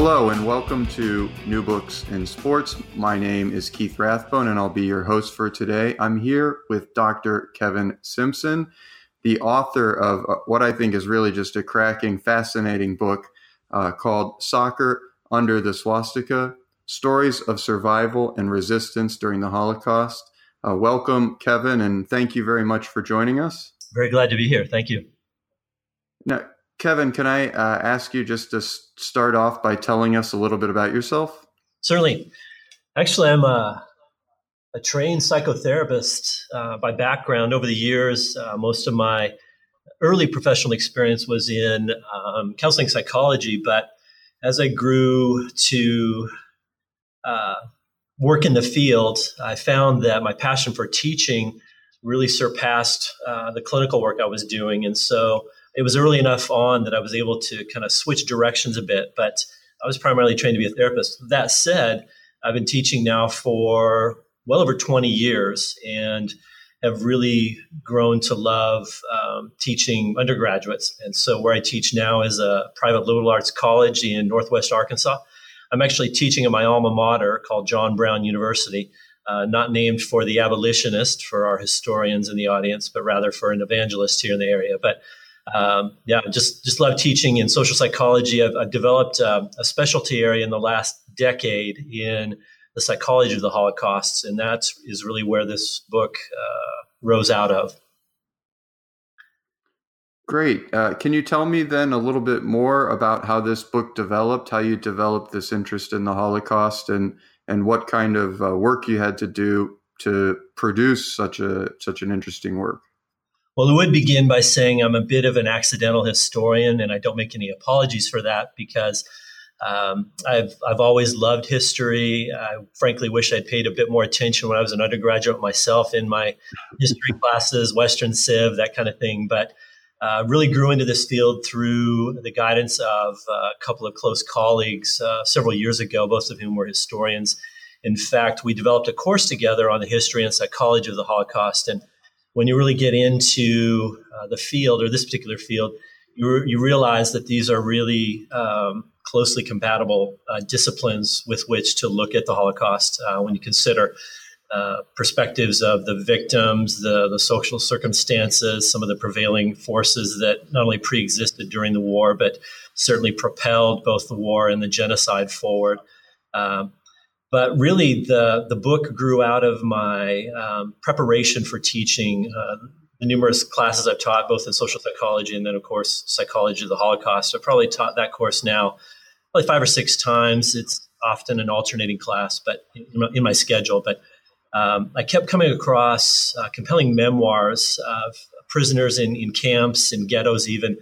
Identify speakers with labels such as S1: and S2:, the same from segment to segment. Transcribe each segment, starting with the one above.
S1: Hello, and welcome to New Books in Sports. My name is Keith Rathbone, and I'll be your host for today. I'm here with Dr. Kevin Simpson, the author of uh, what I think is really just a cracking, fascinating book uh, called Soccer Under the Swastika Stories of Survival and Resistance During the Holocaust. Uh, welcome, Kevin, and thank you very much for joining us.
S2: Very glad to be here. Thank you.
S1: Now, Kevin, can I uh, ask you just to start off by telling us a little bit about yourself?
S2: Certainly. Actually, I'm a, a trained psychotherapist uh, by background. Over the years, uh, most of my early professional experience was in um, counseling psychology, but as I grew to uh, work in the field, I found that my passion for teaching really surpassed uh, the clinical work I was doing. And so it was early enough on that I was able to kind of switch directions a bit, but I was primarily trained to be a therapist. That said, I've been teaching now for well over 20 years and have really grown to love um, teaching undergraduates. And so, where I teach now is a private liberal arts college in Northwest Arkansas. I'm actually teaching at my alma mater called John Brown University, uh, not named for the abolitionist for our historians in the audience, but rather for an evangelist here in the area. But um, yeah, just just love teaching in social psychology. I've, I've developed uh, a specialty area in the last decade in the psychology of the Holocaust, and that is really where this book uh, rose out of.
S1: Great. Uh, can you tell me then a little bit more about how this book developed, how you developed this interest in the Holocaust, and and what kind of uh, work you had to do to produce such a such an interesting work?
S2: Well, I would begin by saying I'm a bit of an accidental historian, and I don't make any apologies for that because um, I've I've always loved history. I frankly wish I'd paid a bit more attention when I was an undergraduate myself in my history classes, Western Civ, that kind of thing. But uh, really grew into this field through the guidance of a couple of close colleagues uh, several years ago, both of whom were historians. In fact, we developed a course together on the history and psychology of the Holocaust, and when you really get into uh, the field or this particular field, you, re- you realize that these are really um, closely compatible uh, disciplines with which to look at the Holocaust uh, when you consider uh, perspectives of the victims, the, the social circumstances, some of the prevailing forces that not only pre existed during the war, but certainly propelled both the war and the genocide forward. Um, but really, the the book grew out of my um, preparation for teaching uh, the numerous classes I've taught, both in social psychology and then, of course, psychology of the Holocaust. I've probably taught that course now probably five or six times. It's often an alternating class, but in my, in my schedule. But um, I kept coming across uh, compelling memoirs of prisoners in, in camps and ghettos, even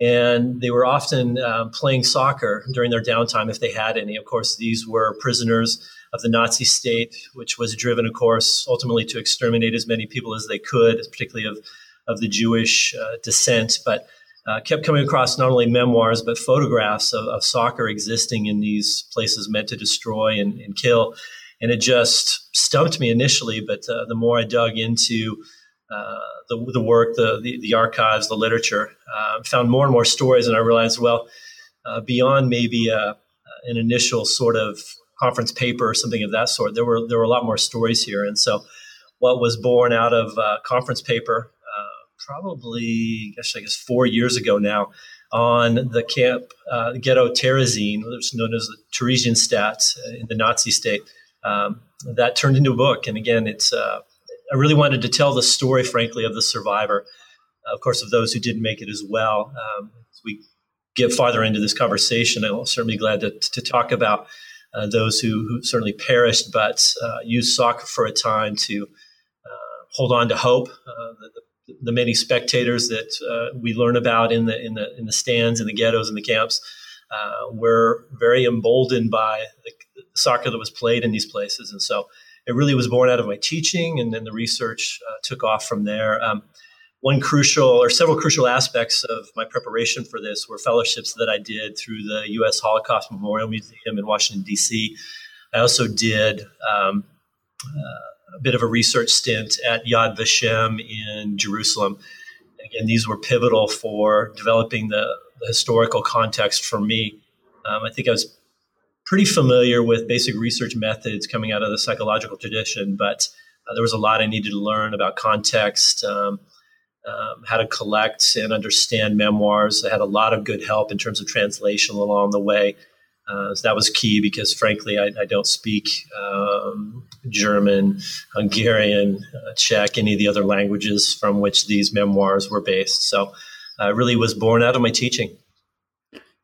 S2: and they were often uh, playing soccer during their downtime if they had any. Of course, these were prisoners of the Nazi state, which was driven, of course, ultimately to exterminate as many people as they could, particularly of, of the Jewish uh, descent. But uh, kept coming across not only memoirs but photographs of, of, soccer existing in these places meant to destroy and, and kill. And it just stumped me initially, but uh, the more I dug into uh, the, the work, the, the, the, archives, the literature, uh, found more and more stories, and I realized, well, uh, beyond maybe a, uh, an initial sort of conference paper or something of that sort, there were there were a lot more stories here, and so what was born out of conference paper, probably, gosh, I guess four years ago now, on the camp uh, ghetto Terezin, which was known as the Theresienstadt in the Nazi state. Um, that turned into a book, and again, it's uh, I really wanted to tell the story, frankly, of the survivor, of course, of those who didn't make it as well. Um, as we get farther into this conversation, I'm certainly glad to, to talk about uh, those who, who, certainly perished, but uh, used soccer for a time to uh, hold on to hope. Uh, the, the, the many spectators that uh, we learn about in the in the in the stands in the ghettos and the camps uh, were very emboldened by the, the, soccer that was played in these places, and so it really was born out of my teaching, and then the research uh, took off from there. Um, one crucial or several crucial aspects of my preparation for this were fellowships that I did through the U.S. Holocaust Memorial Museum in Washington D.C. I also did. Um, uh, a bit of a research stint at Yad Vashem in Jerusalem. Again, these were pivotal for developing the, the historical context for me. Um, I think I was pretty familiar with basic research methods coming out of the psychological tradition, but uh, there was a lot I needed to learn about context, um, um, how to collect and understand memoirs. I had a lot of good help in terms of translation along the way. Uh, so that was key because, frankly, I, I don't speak um, German, Hungarian, uh, Czech, any of the other languages from which these memoirs were based. So uh, really was born out of my teaching.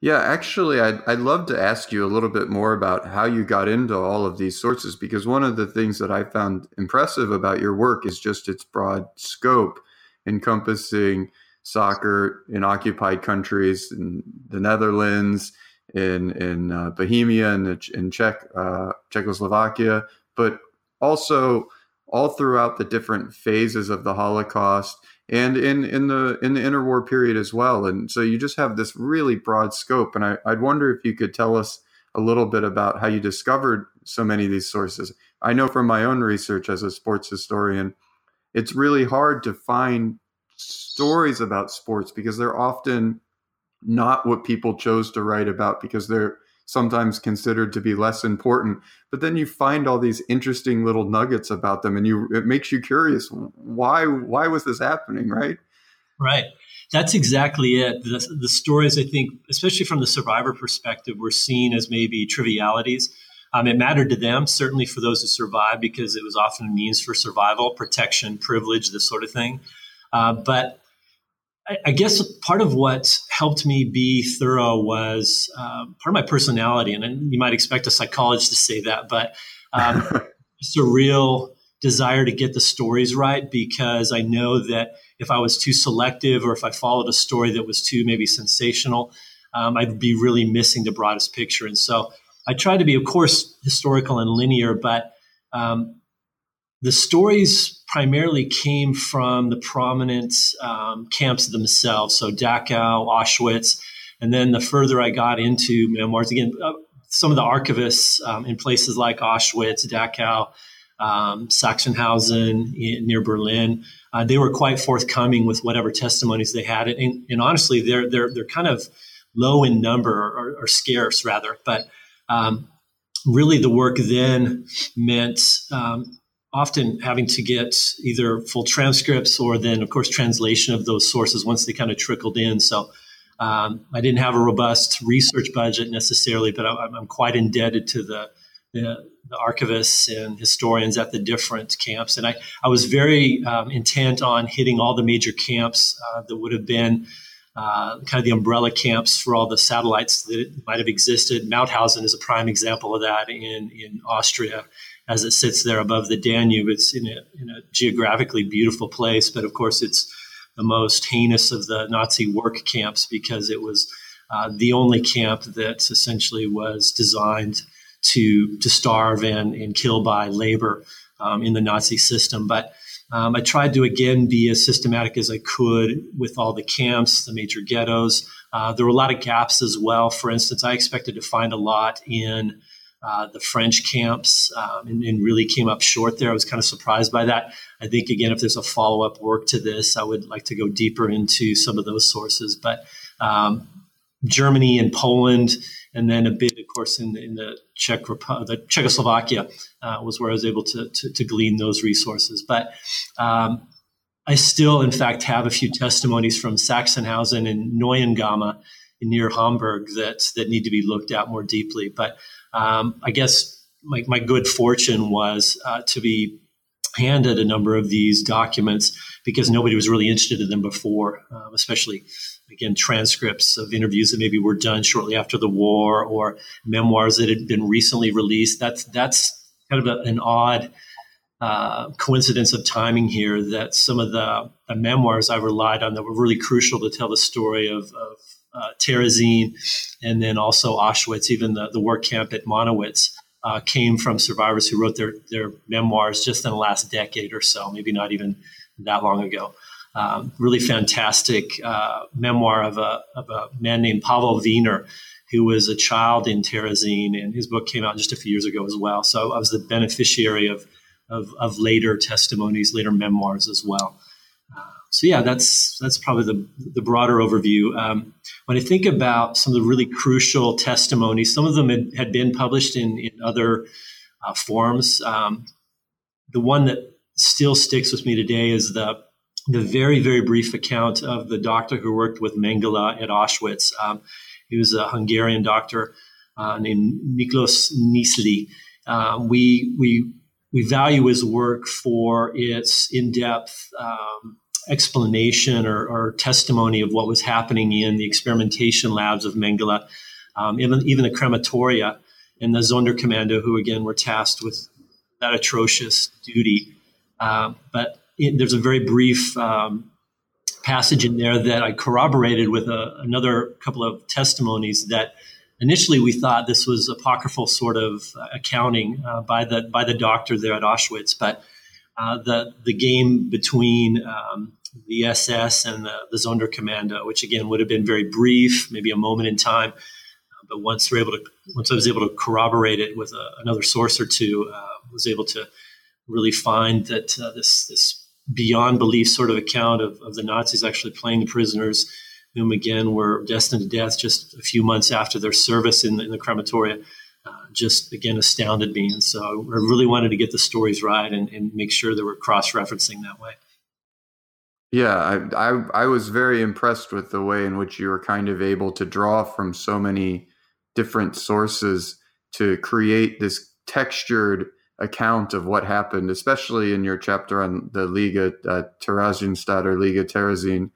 S1: Yeah, actually, I'd, I'd love to ask you a little bit more about how you got into all of these sources because one of the things that I found impressive about your work is just its broad scope, encompassing soccer in occupied countries, in the Netherlands, in in uh, Bohemia and in Czech uh, Czechoslovakia, but also all throughout the different phases of the Holocaust and in in the in the interwar period as well. And so you just have this really broad scope. And I, I'd wonder if you could tell us a little bit about how you discovered so many of these sources. I know from my own research as a sports historian, it's really hard to find stories about sports because they're often not what people chose to write about because they're sometimes considered to be less important. But then you find all these interesting little nuggets about them and you it makes you curious why why was this happening right?
S2: Right. That's exactly it. The, the stories i think especially from the survivor perspective were seen as maybe trivialities. Um, it mattered to them certainly for those who survived because it was often a means for survival protection privilege this sort of thing. Uh, but I guess part of what helped me be thorough was uh, part of my personality, and you might expect a psychologist to say that, but um, just a real desire to get the stories right because I know that if I was too selective or if I followed a story that was too maybe sensational, um, I'd be really missing the broadest picture. And so I tried to be, of course, historical and linear, but um, the stories primarily came from the prominent um, camps themselves, so Dachau, Auschwitz, and then the further I got into memoirs, again, uh, some of the archivists um, in places like Auschwitz, Dachau, um, Sachsenhausen in, near Berlin, uh, they were quite forthcoming with whatever testimonies they had, and, and honestly, they're they're they're kind of low in number or, or scarce rather, but um, really the work then meant um, often having to get either full transcripts or then, of course, translation of those sources once they kind of trickled in. So um, I didn't have a robust research budget necessarily, but I, am quite indebted to the, the, the, archivists and historians at the different camps. And I, I was very um, intent on hitting all the major camps uh, that would have been. Uh, kind of the umbrella camps for all the satellites that might have existed. Mauthausen is a prime example of that in, in Austria as it sits there above the Danube. It's in a, in a geographically beautiful place, but of course, it's the most heinous of the Nazi work camps because it was uh, the only camp that essentially was designed to to starve and, and kill by labor um, in the Nazi system. But um, I tried to again be as systematic as I could with all the camps, the major ghettos. Uh, there were a lot of gaps as well. For instance, I expected to find a lot in uh, the French camps um, and, and, really came up short there. I was kind of surprised by that. I think, again, if there's a follow up work to this, I would like to go deeper into some of those sources. But um, Germany and Poland, and then a bit, of course, in, in the Czech the Czechoslovakia uh, was where I was able to, to, to glean those resources. But um, I still, in fact, have a few testimonies from Sachsenhausen and Neuengamme near Hamburg that that need to be looked at more deeply. But um, I guess my, my good fortune was uh, to be handed a number of these documents because nobody was really interested in them before, um, especially again transcripts of interviews that maybe were done shortly after the war or memoirs that had been recently released. That's that's kind of a, an odd uh, coincidence of timing here that some of the, the, memoirs I relied on that were really crucial to tell the story of, of uh, Terezin and then also Auschwitz, even the, the work camp at Monowitz, uh, came from survivors who wrote their, their memoirs just in the last decade or so, maybe not even that long ago. Um, really fantastic uh, memoir of a, of a man named Pavel Weiner, who was a child in Terezin, and his book came out just a few years ago as well. So I was the beneficiary of, of, of later testimonies, later memoirs as well. So yeah, that's that's probably the, the broader overview. Um, when I think about some of the really crucial testimonies, some of them had, had been published in, in other uh, forms. Um, the one that still sticks with me today is the the very very brief account of the doctor who worked with Mengele at Auschwitz. Um, he was a Hungarian doctor uh, named Miklos Nyiszli. Uh, we we we value his work for its in depth um, explanation or, or, testimony of what was happening in the experimentation labs of Mengele, um, even, even the crematoria and the Sonderkommando, who again were tasked with that atrocious duty. Uh, but it, there's a very brief um, passage in there that I corroborated with a, another couple of testimonies that initially we thought this was apocryphal sort of accounting uh, by the by the doctor there at Auschwitz, but uh, the the game between um, the SS and the, the Sonderkommando, which again would have been very brief, maybe a moment in time, but once we're able to once I was able to corroborate it with a, uh, another source or two, uh, was able to really find that uh, this this beyond belief sort of account of, of the Nazis actually playing the prisoners, whom again were destined to death just a few months after their service in the, in the crematoria, uh, just again astounded me. And so I really wanted to get the stories right and, and make sure that we're cross referencing that way.
S1: Yeah, I, I, I was very impressed with the way in which you were kind of able to draw from so many different sources to create this textured account of what happened, especially in your chapter on the Liga uh, Theresienstadt or Liga Terezin.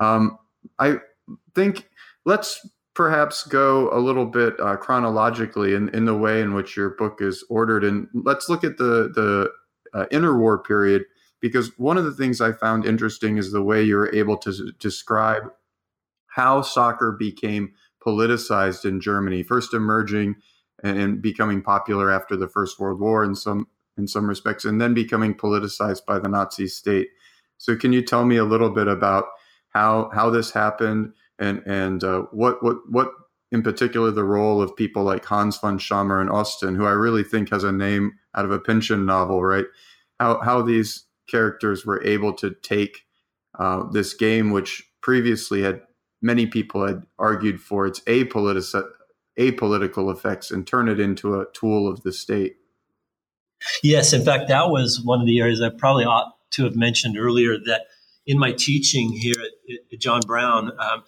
S1: Um, I think let's perhaps go a little bit uh, chronologically in, in the way in which your book is ordered, and let's look at the the uh, interwar period because one of the things I found interesting is the way you were able to describe how soccer became politicized in Germany, first emerging and, becoming popular after the First World War in some in some respects, and then becoming politicized by the Nazi state. So, can you tell me a little bit about how how this happened and and uh, what what what in particular the role of people like Hans von Tschammer und Osten, who I really think has a name out of a Pynchon novel, right? How how these characters were able to take uh, this game, which previously had many people had argued for its apolitic apolitical effects and turn it into a tool of the state.
S2: Yes, in fact, that was one of the areas I probably ought to have mentioned earlier. That in my teaching here at, at John Brown, um,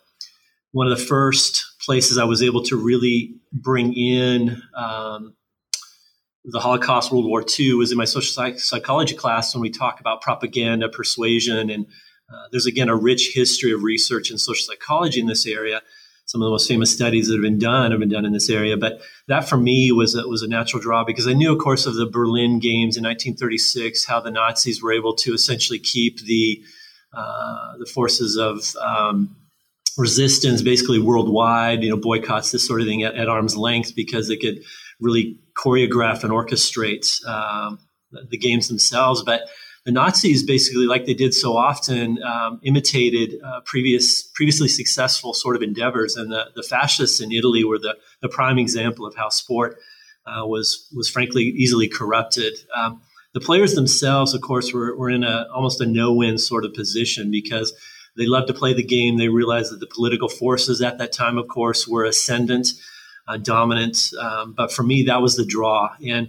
S2: one of the first places I was able to really bring in um, the Holocaust, World War II, was in my social psych- psychology class when we talk about propaganda, persuasion, and uh, there's again a rich history of research in social psychology in this area some of the most famous studies that have been done have been done in this area. But that for me was a, was a natural draw because I knew, of course, of the Berlin Games in 1936, how the Nazis were able to essentially keep the uh, the forces of um, resistance basically worldwide, you know, boycotts, this sort of thing at, at, arm's length because they could really choreograph and orchestrate um, the, games themselves. But the Nazis basically, like they did so often, um, imitated uh, previous previously successful sort of endeavors, and the, the fascists in Italy were the, the prime example of how sport uh, was was frankly easily corrupted. Um, the players themselves, of course, were, were in a almost a no win sort of position because they loved to play the game. They realized that the political forces at that time, of course, were ascendant, uh, dominant. Um, but for me, that was the draw and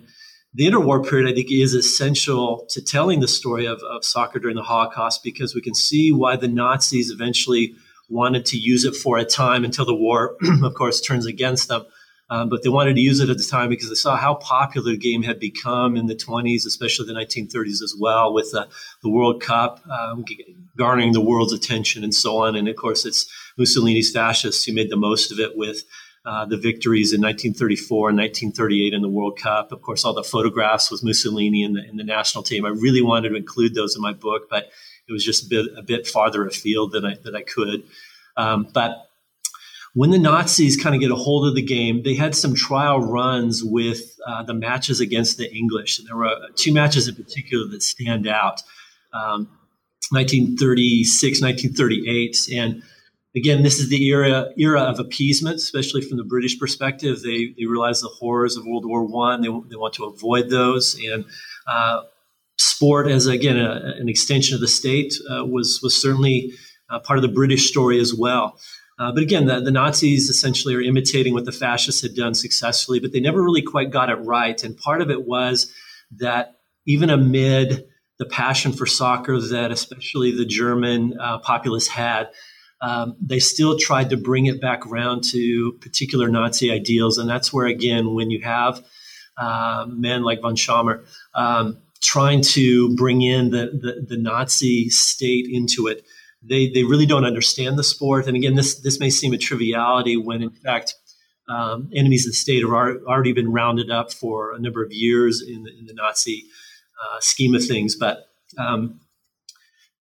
S2: the interwar period, I think, is essential to telling the story of, of soccer during the Holocaust because we can see why the Nazis eventually wanted to use it for a time until the war, of course, turns against them. Um, but they wanted to use it at the time because they saw how popular the game had become in the 20s, especially the 1930s as well, with uh, the World Cup um, garnering the world's attention and so on. And of course, it's Mussolini's fascists who made the most of it with uh, the victories in 1934 and 1938 in the World Cup. Of course, all the photographs with Mussolini and the, the national team. I really wanted to include those in my book, but it was just a bit, a bit farther afield than I, than I could. Um, but when the Nazis kind of get a hold of the game, they had some trial runs with uh, the matches against the English. And there were two matches in particular that stand out um, 1936, 1938. And again, this is the era era of appeasement, especially from the British perspective. They, they realize the horrors of World War One. They, they want to avoid those. And uh, sport, as again a, an extension of the state, uh, was, was certainly uh, part of the British story as well. Uh, but again, the, the, Nazis essentially are imitating what the fascists had done successfully, but they never really quite got it right. And part of it was that even amid the passion for soccer that especially the German uh, populace had, um, they still tried to bring it back around to particular Nazi ideals. And that's where, again, when you have uh, men like von Tschammer um, trying to bring in the, the, the Nazi state into it, they they really don't understand the sport. And again, this this may seem a triviality when in fact um, enemies of the state have already been rounded up for a number of years in the, in the Nazi uh, scheme of things. But um,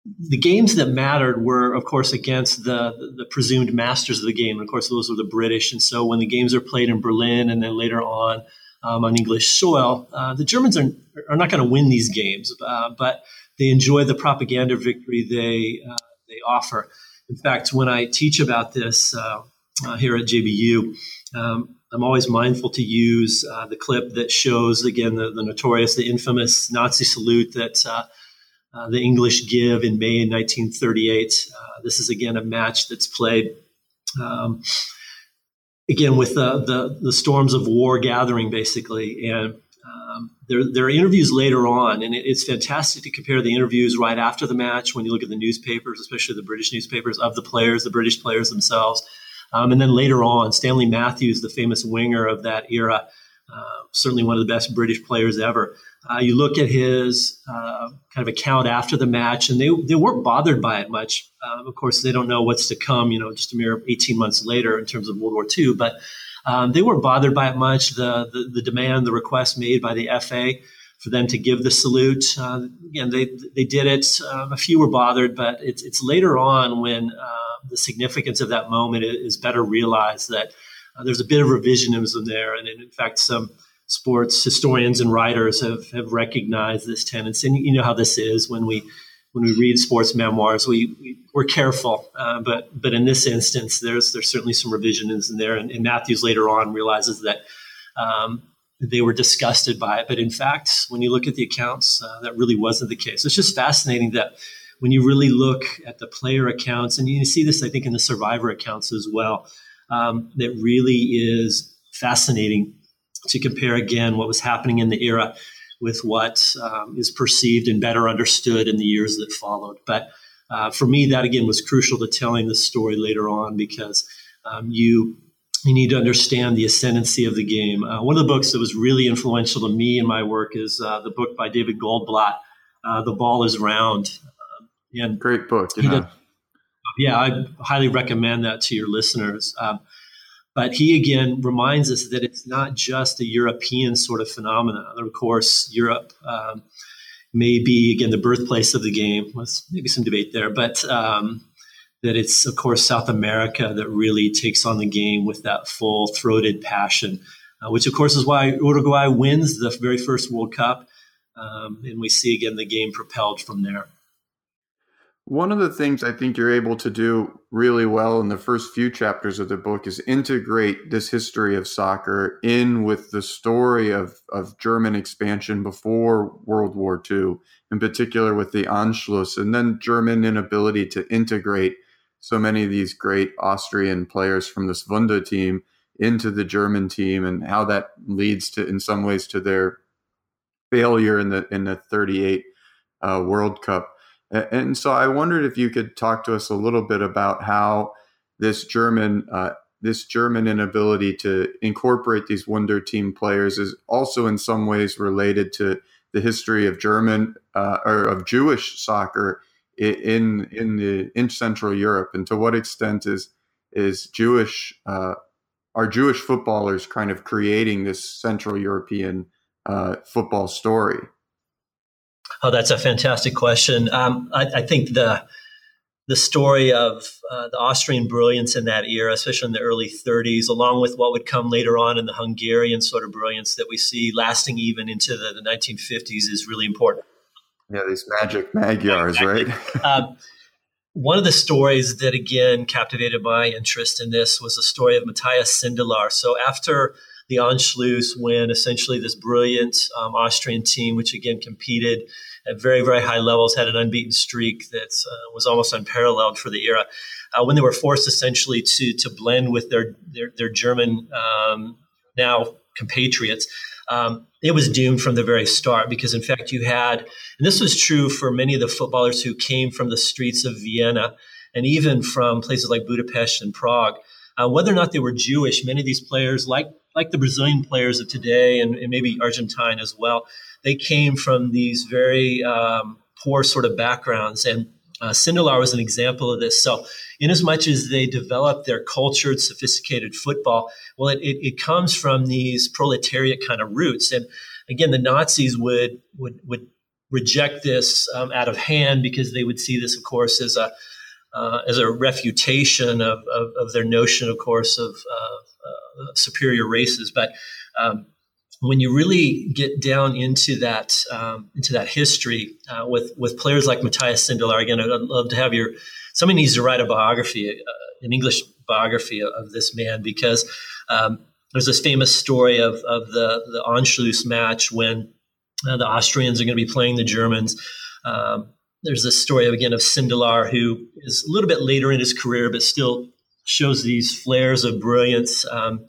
S2: the games that mattered were, of course, against the, the, presumed masters of the game. And of course, those were the British. And so when the games are played in Berlin and then later on um, on English soil, uh, the Germans are, are not going to win these games, uh, but they enjoy the propaganda victory they uh, they offer. In fact, when I teach about this uh, uh, here at JBU, um, I'm always mindful to use uh, the clip that shows, again, the, the, notorious, the infamous Nazi salute that uh, the English give in May 1938. Uh, this is, again, a match that's played. Um, again, with the, the, the storms of war gathering, basically, and um, there, there are interviews later on, and it, it's fantastic to compare the interviews right after the match when you look at the newspapers, especially the British newspapers, of the players, the British players themselves. Um, and then later on, Stanley Matthews, the famous winger of that era, uh, certainly one of the best British players ever. Uh, you look at his uh, kind of account after the match, and they, they weren't bothered by it much. Um, of course, they don't know what's to come, you know, just a mere 18 months later in terms of World War II. But um, they weren't bothered by it much. The, the, the demand, the request made by the FA for them to give the salute, uh, again, they they did it. Um, a few were bothered, but it's it's later on when uh, the significance of that moment is better realized that uh, there's a bit of revisionism there, and in fact, some sports historians and writers have have recognized this tendency. And you know how this is when we when we read sports memoirs, we, we are careful, uh, but but in this instance, there's there's certainly some revisionism there. And, and, Matthews later on realizes that um, they were disgusted by it, but in fact, when you look at the accounts, uh, that really wasn't the case. It's just fascinating that when you really look at the player accounts, and you see this, I think, in the survivor accounts as well, um, that really is fascinating to compare again what was happening in the era with what um, is perceived and better understood in the years that followed. But uh, for me, that again was crucial to telling the story later on because um, you you need to understand the ascendancy of the game. Uh, one of the books that was really influential to me in my work is uh, the book by David Goldblatt, uh, "The Ball Is Round."
S1: Uh, and great book. Yeah.
S2: Yeah, I highly recommend that to your listeners. Um, but he again reminds us that it's not just a European sort of phenomenon. Of course, Europe um, may be again the birthplace of the game. With maybe some debate there, but um, that it's of course South America that really takes on the game with that full-throated passion, uh, which of course is why Uruguay wins the very first World Cup, um, and we see again the game propelled from there.
S1: One of the things I think you're able to do really well in the first few chapters of the book is integrate this history of soccer in with the story of, of German expansion before World War II, in particular with the Anschluss, and then German inability to integrate so many of these great Austrian players from this Wunder team into the German team and how that leads to, in some ways, to their failure in the in the 38 uh, World Cup. And so I wondered if you could talk to us a little bit about how this German uh, this German inability to incorporate these Wunder team players is also in some ways related to the history of German uh, or of Jewish soccer in in the in Central Europe, and to what extent is is Jewish uh, are Jewish footballers kind of creating this Central European uh, football story?
S2: Oh, that's a fantastic question. Um, I, I, think the the story of uh, the Austrian brilliance in that era, especially in the early 30s, along with what would come later on in the Hungarian sort of brilliance that we see lasting even into the, the 1950s, is really important.
S1: Yeah, these magic Magyars, right?
S2: um, one of the stories that again captivated my interest in this was the story of Matthias Sindelar. So after the Anschluss, when essentially this brilliant um, Austrian team, which again competed at very, very high levels, had an unbeaten streak that uh, was almost unparalleled for the era. Uh, when they were forced essentially to to blend with their their, their German um, now compatriots, um, it was doomed from the very start because, in fact, you had, and this was true for many of the footballers who came from the streets of Vienna and even from places like Budapest and Prague. Uh, whether or not they were Jewish, many of these players, like like the Brazilian players of today and, and maybe Argentine as well, they came from these very um, poor sort of backgrounds. And uh, Sindelar was an example of this. So, in as much as they developed their cultured, sophisticated football, well, it, it, it comes from these proletariat kind of roots. And again, the Nazis would would would reject this um, out of hand because they would see this, of course, as a uh, as a refutation of, of, of, their notion, of course, of uh, superior races. But um, when you really get down into that um, into that history uh, with with players like Matthias Sindelar, again, I'd love to have your somebody needs to write a biography, uh, an English biography of, this man because um, there's this famous story of of the the Anschluss match when uh, the Austrians are going to be playing the Germans. Um, there's this story again of Sindelar, who is a little bit later in his career, but still shows these flares of brilliance, um,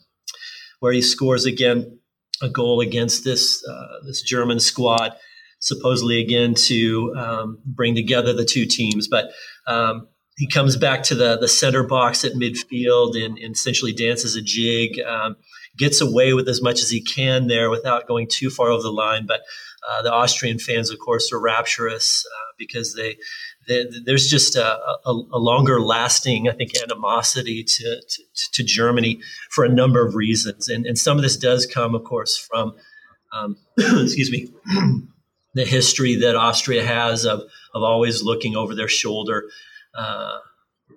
S2: where he scores again a goal against this uh, this German squad, supposedly again to um, bring together the two teams. But um, he comes back to the the center box at midfield and, and essentially dances a jig, um, gets away with as much as he can there without going too far over the line. But uh, the Austrian fans, of course, are rapturous uh, because they, they, there's just a, a, a, longer lasting, I think, animosity to, to, to, Germany for a number of reasons, and, and some of this does come, of course, from um, excuse me. the history that Austria has of, of always looking over their shoulder uh,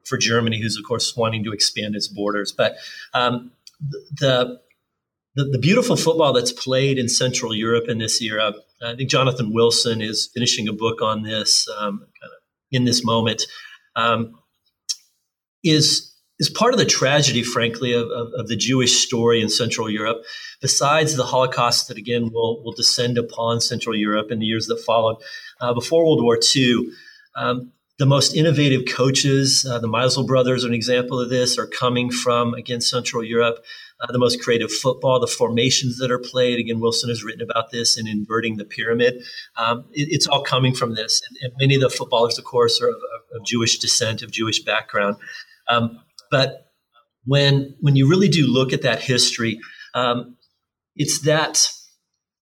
S2: for Germany, who's of course wanting to expand its borders. But um, the the, the, beautiful football that's played in Central Europe in this era. I think Jonathan Wilson is finishing a book on this um, kind of in this moment. Um, is is part of the tragedy, frankly, of, of, of, the Jewish story in Central Europe. Besides the Holocaust that again will will descend upon Central Europe in the years that followed, uh, before World War II. Um, the most innovative coaches, uh, the Meisl brothers are an example of this, are coming from, again, Central Europe uh, the most creative football, the formations that are played. Again, Wilson has written about this in inverting the pyramid. Um, it, it's all coming from this. And, and, many of the footballers, of course, are of, of Jewish descent, of Jewish background. Um, but when when you really do look at that history, um, it's that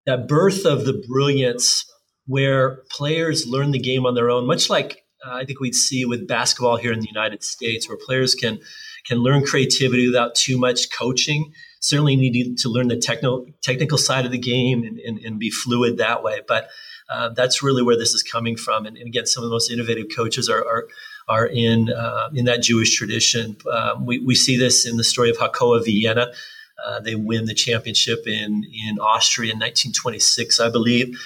S2: that birth of the brilliance where players learn the game on their own, much like uh, I think we'd see with basketball here in the United States, where players can can learn creativity without too much coaching. Certainly need to learn the technical technical side of the game and, and, and be fluid that way. But uh, that's really where this is coming from. And, and, again, some of the most innovative coaches are are, are in uh, in that Jewish tradition. Um, we, we see this in the story of Hakoah Vienna. Uh, they win the championship in in Austria in 1926, I believe.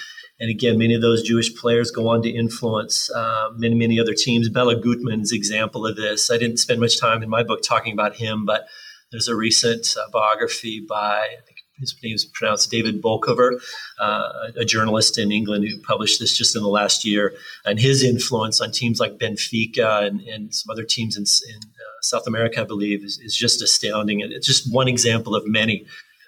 S2: And again, many of those Jewish players go on to influence uh, many, many other teams. Bela Guttmann's example of this. I didn't spend much time in my book talking about him, but there's a recent uh, biography by, I think his name is pronounced David Bolchover, uh, a journalist in England who published this just in the last year. And his influence on teams like Benfica and, and some other teams in, in uh, South America, I believe, is, is just astounding. And it's just one example of many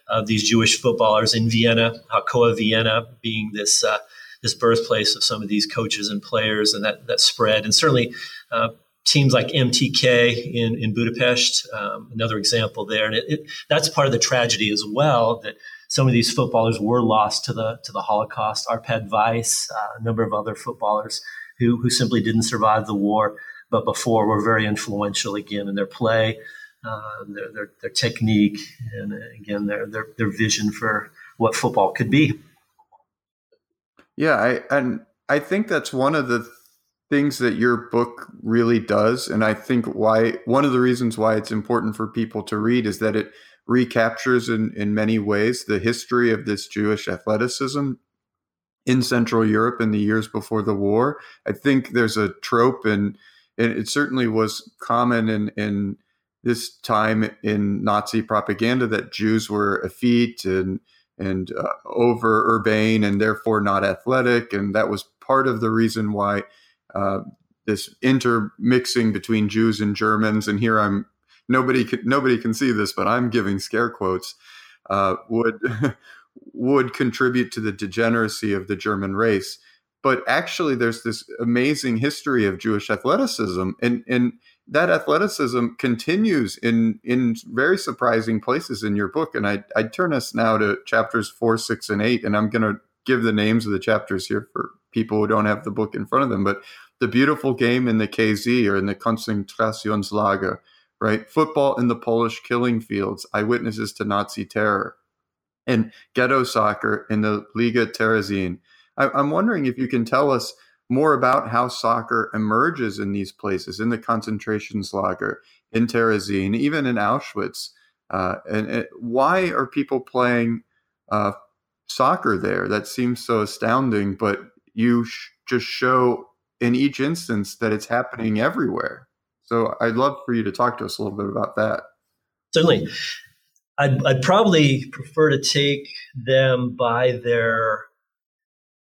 S2: of these Jewish footballers in Vienna, Hakoah Vienna being this uh, this birthplace of some of these coaches and players, and that that spread. And certainly, uh, teams like MTK in in Budapest, um, another example there. And it, it, that's part of the tragedy as well that some of these footballers were lost to the to the Holocaust. Arpad Weisz, uh, a number of other footballers who who simply didn't survive the war, but before were very influential again in their play uh, their, their, their technique, and again their, their their vision for what football could be.
S1: Yeah, I and I think that's one of the things that your book really does, and I think why one of the reasons why it's important for people to read is that it recaptures in in many ways the history of this Jewish athleticism in Central Europe in the years before the war. I think there's a trope, and, and it certainly was common in in this time in Nazi propaganda that Jews were effete and and uh, over urbane and therefore not athletic, and that was part of the reason why uh, this intermixing between Jews and Germans. And here I'm nobody can, nobody can see this, but I'm giving scare quotes. Uh, would would contribute to the degeneracy of the German race. But actually, there's this amazing history of Jewish athleticism, and and that athleticism continues in in very surprising places in your book. And I I turn us now to chapters four, six, and eight, and I'm going to give the names of the chapters here for people who don't have the book in front of them. But the beautiful game in the KZ or in the Konzentrationslager, right? Football in the Polish killing fields, eyewitnesses to Nazi terror and ghetto soccer in the Liga Terezin. I, am wondering if you can tell us more about how soccer emerges in these places, in the Konzentrationslager, in Terezin, even in Auschwitz. Uh, and, and, why are people playing uh, soccer there? That seems so astounding, but you sh- just show in each instance that it's happening everywhere. So I'd love for you to talk to us a little bit about that.
S2: Certainly. I'd, I'd probably prefer to take them by their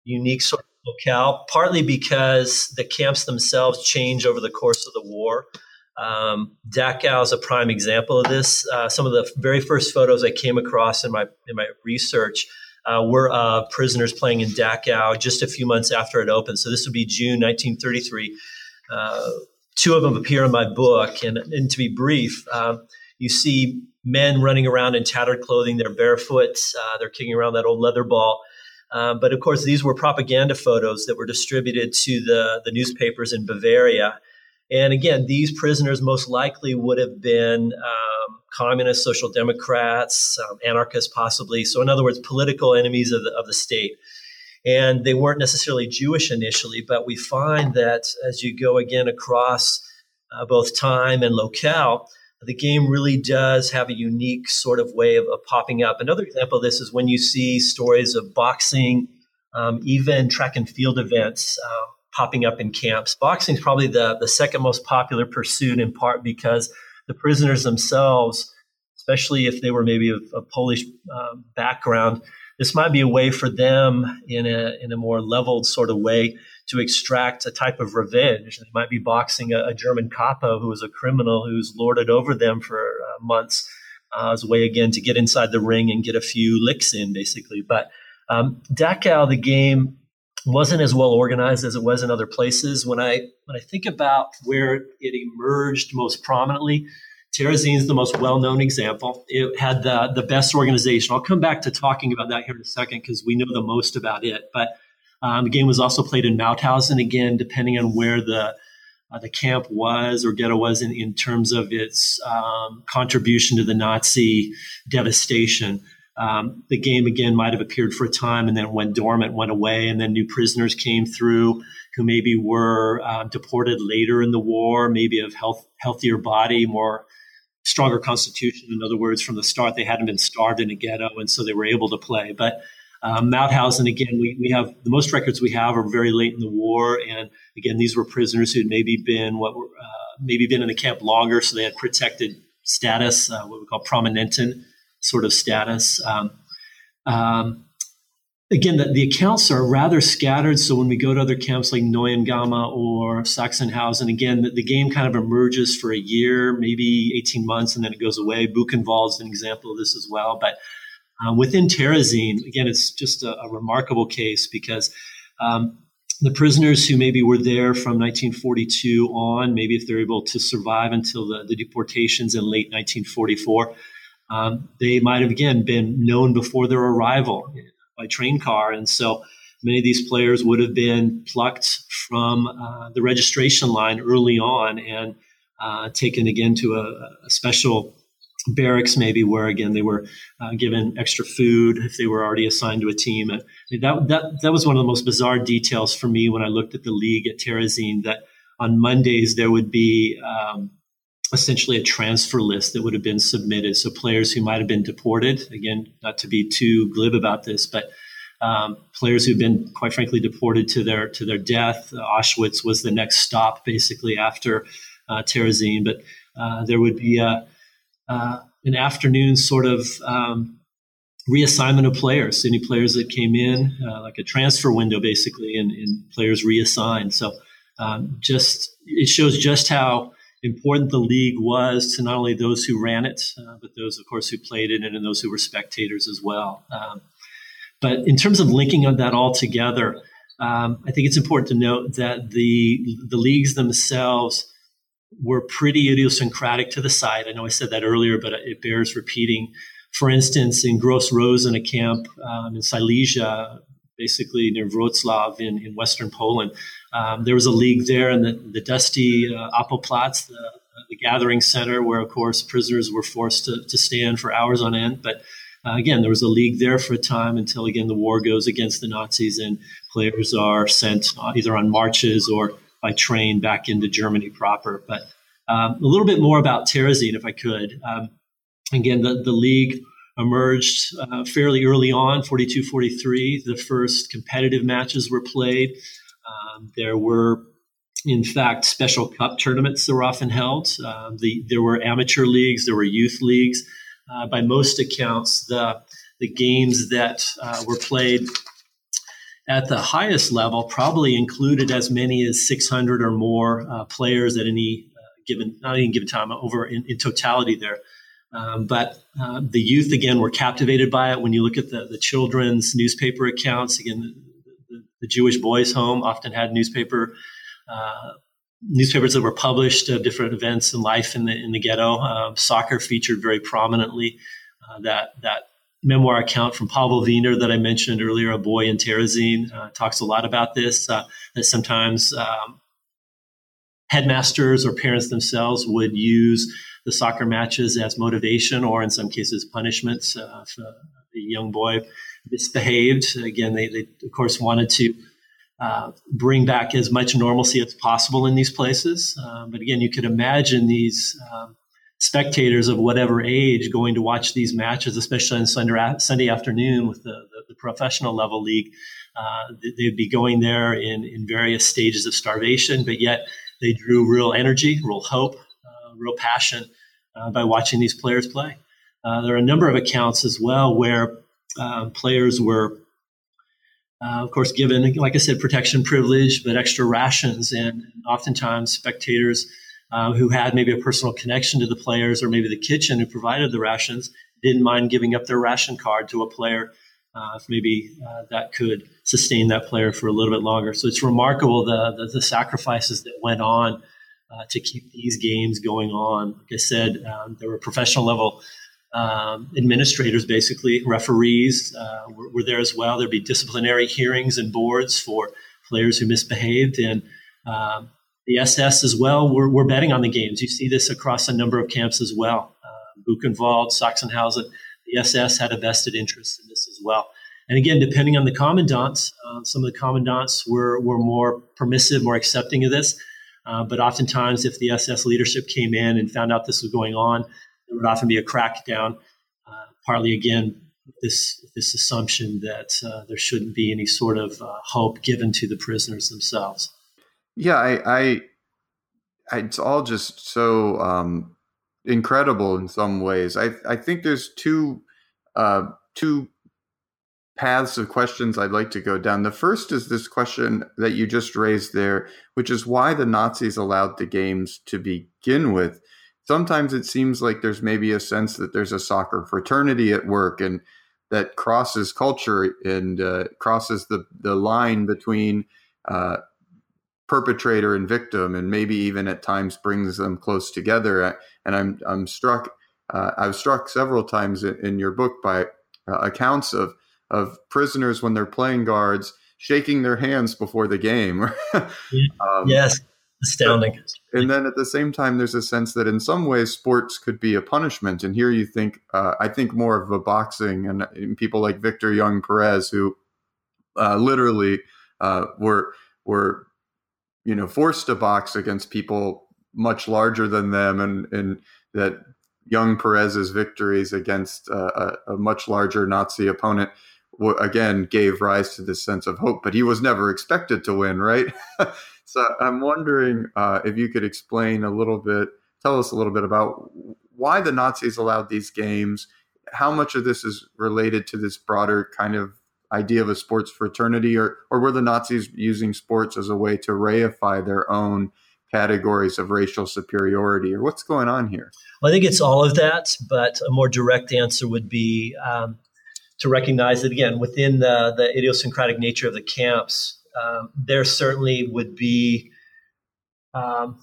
S2: unique sort of locale, partly because the camps themselves change over the course of the war. Um, Dachau is a prime example of this. Uh, some of the very first photos I came across in my in my research uh, were uh, prisoners playing in Dachau just a few months after it opened. So this would be June 1933. Uh, two of them appear in my book, and, and to be brief, um, you see men running around in tattered clothing. They're barefoot. Uh, they're kicking around that old leather ball. Um, but of course, these were propaganda photos that were distributed to the, the newspapers in Bavaria. And again, these prisoners most likely would have been um, communists, social democrats, um, anarchists, possibly. So, in other words, political enemies of the, of the state. And they weren't necessarily Jewish initially, but we find that as you go again across uh, both time and locale, the game really does have a unique sort of way of, of popping up. Another example of this is when you see stories of boxing, um, even track and field events uh, popping up in camps. Boxing is probably the, the second most popular pursuit, in part because the prisoners themselves, especially if they were maybe of a Polish uh, background, this might be a way for them in a, in a more leveled sort of way to extract a type of revenge. They might be boxing a, a German capo who is a criminal who's lorded over them for uh, months uh, as a way, again, to get inside the ring and get a few licks in, basically. But um, Dachau, the game, wasn't as well organized as it was in other places. When I when I think about where it emerged most prominently, Terezin is the most well-known example. It had the the best organization. I'll come back to talking about that here in a second because we know the most about it. But um, the game was also played in Mauthausen, again, depending on where the uh, the camp was or ghetto was in, in terms of its um, contribution to the Nazi devastation. Um, the game again might have appeared for a time and then went dormant, went away, and then new prisoners came through who maybe were uh, deported later in the war, maybe of health, healthier body, more stronger constitution. In other words, from the start, they hadn't been starved in a ghetto, and so they were able to play. But um, Mauthausen, again, we, we have the most records we have are very late in the war. And again, these were prisoners who'd maybe been what were, uh, maybe been in the camp longer. So they had protected status, uh, what we call prominenten sort of status. Um, um, again, the, the, accounts are rather scattered. So when we go to other camps like Neuengamme or Sachsenhausen, again, the, the, game kind of emerges for a year, maybe 18 months, and then it goes away. Buchenwald is an example of this as well. But uh, within Terezin, again, it's just a, a remarkable case because um, the prisoners who maybe were there from 1942 on, maybe if they're able to survive until the, the deportations in late 1944, um, they might have again been known before their arrival by train car. And so many of these players would have been plucked from uh, the registration line early on and uh, taken again to a, a, special barracks, maybe where again they were uh, given extra food if they were already assigned to a team. that that that was one of the most bizarre details for me when I looked at the league at Terezin. That on Mondays there would be um, essentially a transfer list that would have been submitted. So players who might have been deported, again, not to be too glib about this, but um, players who've been, quite frankly, deported to their to their death. Uh, Auschwitz was the next stop, basically after uh, Terezin. But uh, there would be a, uh, an afternoon sort of um, reassignment of players. Any players that came in, uh, like a transfer window, basically, and, and players reassigned. So um, just it shows just how important the league was to not only those who ran it, uh, but those, of course, who played in it and those who were spectators as well. Um, but in terms of linking that all together, um, I think it's important to note that the the leagues themselves were pretty idiosyncratic to the site. I know I said that earlier, but it bears repeating. For instance, in Gross Rosen, a camp um, in Silesia, basically near Wroclaw in, in Western Poland, um, there was a league there in the, the dusty uh, Appelplatz, the, the, gathering center, where, of course, prisoners were forced to, to stand for hours on end. But uh, again, there was a league there for a time until, again, the war goes against the Nazis and players are sent either on marches or by train back into Germany proper. But um, a little bit more about Terezin, if I could. Um, again, the, the league emerged uh, fairly early on, 42 43. The first competitive matches were played. Um, there were, in fact, special cup tournaments that were often held. Uh, the, there were amateur leagues, there were youth leagues. Uh, by most accounts, the, the games that uh, were played at the highest level probably included as many as 600 or more uh, players at any uh, given, not any given time, over in, in totality there. Um, but uh, the youth, again, were captivated by it. When you look at the, the children's newspaper accounts, again, the Jewish Boys Home often had newspaper uh, newspapers that were published of different events in life in the in the ghetto. Uh, soccer featured very prominently. Uh, that that memoir account from Pavel Weiner that I mentioned earlier, a boy in Terezin, uh, talks a lot about this. Uh, that sometimes um, headmasters or parents themselves would use the soccer matches as motivation, or in some cases punishments. Uh, if a young boy misbehaved. Again, they, they of course wanted to uh, bring back as much normalcy as possible in these places. Um, but again, you could imagine these um, spectators of whatever age going to watch these matches, especially on Sunday, Sunday afternoon with the, the, the professional level league. Uh, they'd be going there in, in various stages of starvation, but yet they drew real energy, real hope, uh, real passion uh, by watching these players play. Uh, there are a number of accounts as well where uh, players were, uh, of course, given, like I said, protection privilege, but extra rations. And oftentimes, spectators uh, who had maybe a personal connection to the players or maybe the kitchen who provided the rations didn't mind giving up their ration card to a player uh, if maybe uh, that could sustain that player for a little bit longer. So it's remarkable the, the, the sacrifices that went on uh, to keep these games going on. Like I said, um, there were professional level um, administrators, basically referees, uh, were, were, there as well. There'd be disciplinary hearings and boards for players who misbehaved, and um, the SS as well We're betting on the games. You see this across a number of camps as well. Uh, Buchenwald, Sachsenhausen, the SS had a vested interest in this as well. And again, depending on the commandants, uh, some of the commandants were, were more permissive, more accepting of this. Uh, but oftentimes, if the SS leadership came in and found out this was going on, there would often be a crackdown, uh, partly again this this assumption that uh, there shouldn't be any sort of uh, hope given to the prisoners themselves.
S1: Yeah, I, I, it's all just so um, incredible in some ways. I I think there's two uh, two paths of questions I'd like to go down. The first is this question that you just raised there, which is why the Nazis allowed the games to begin with sometimes it seems like there's maybe a sense that there's a soccer fraternity at work and that crosses culture and uh, crosses the, the line between uh, perpetrator and victim and maybe even at times brings them close together and i'm, I'm struck uh, i was struck several times in, in your book by uh, accounts of of prisoners when they're playing guards shaking their hands before the game
S2: um, yes astounding.
S1: And then at the same time, there's a sense that in some ways sports could be a punishment. And here you think, uh, I think more of a boxing and, and people like Victor Young Perez, who uh, literally uh, were were you know forced to box against people much larger than them, and and that young Perez's victories against uh, a, a much larger Nazi opponent again gave rise to this sense of hope. But he was never expected to win, right? so I'm wondering uh, if you could explain a little bit, tell us a little bit about why the Nazis allowed these games. How much of this is related to this broader kind of idea of a sports fraternity, or or were the Nazis using sports as a way to reify their own categories of racial superiority, or what's going on here?
S2: Well, I think it's all of that, but a more direct answer would be um, to recognize that again within the the idiosyncratic nature of the camps, um, there certainly would be. Um,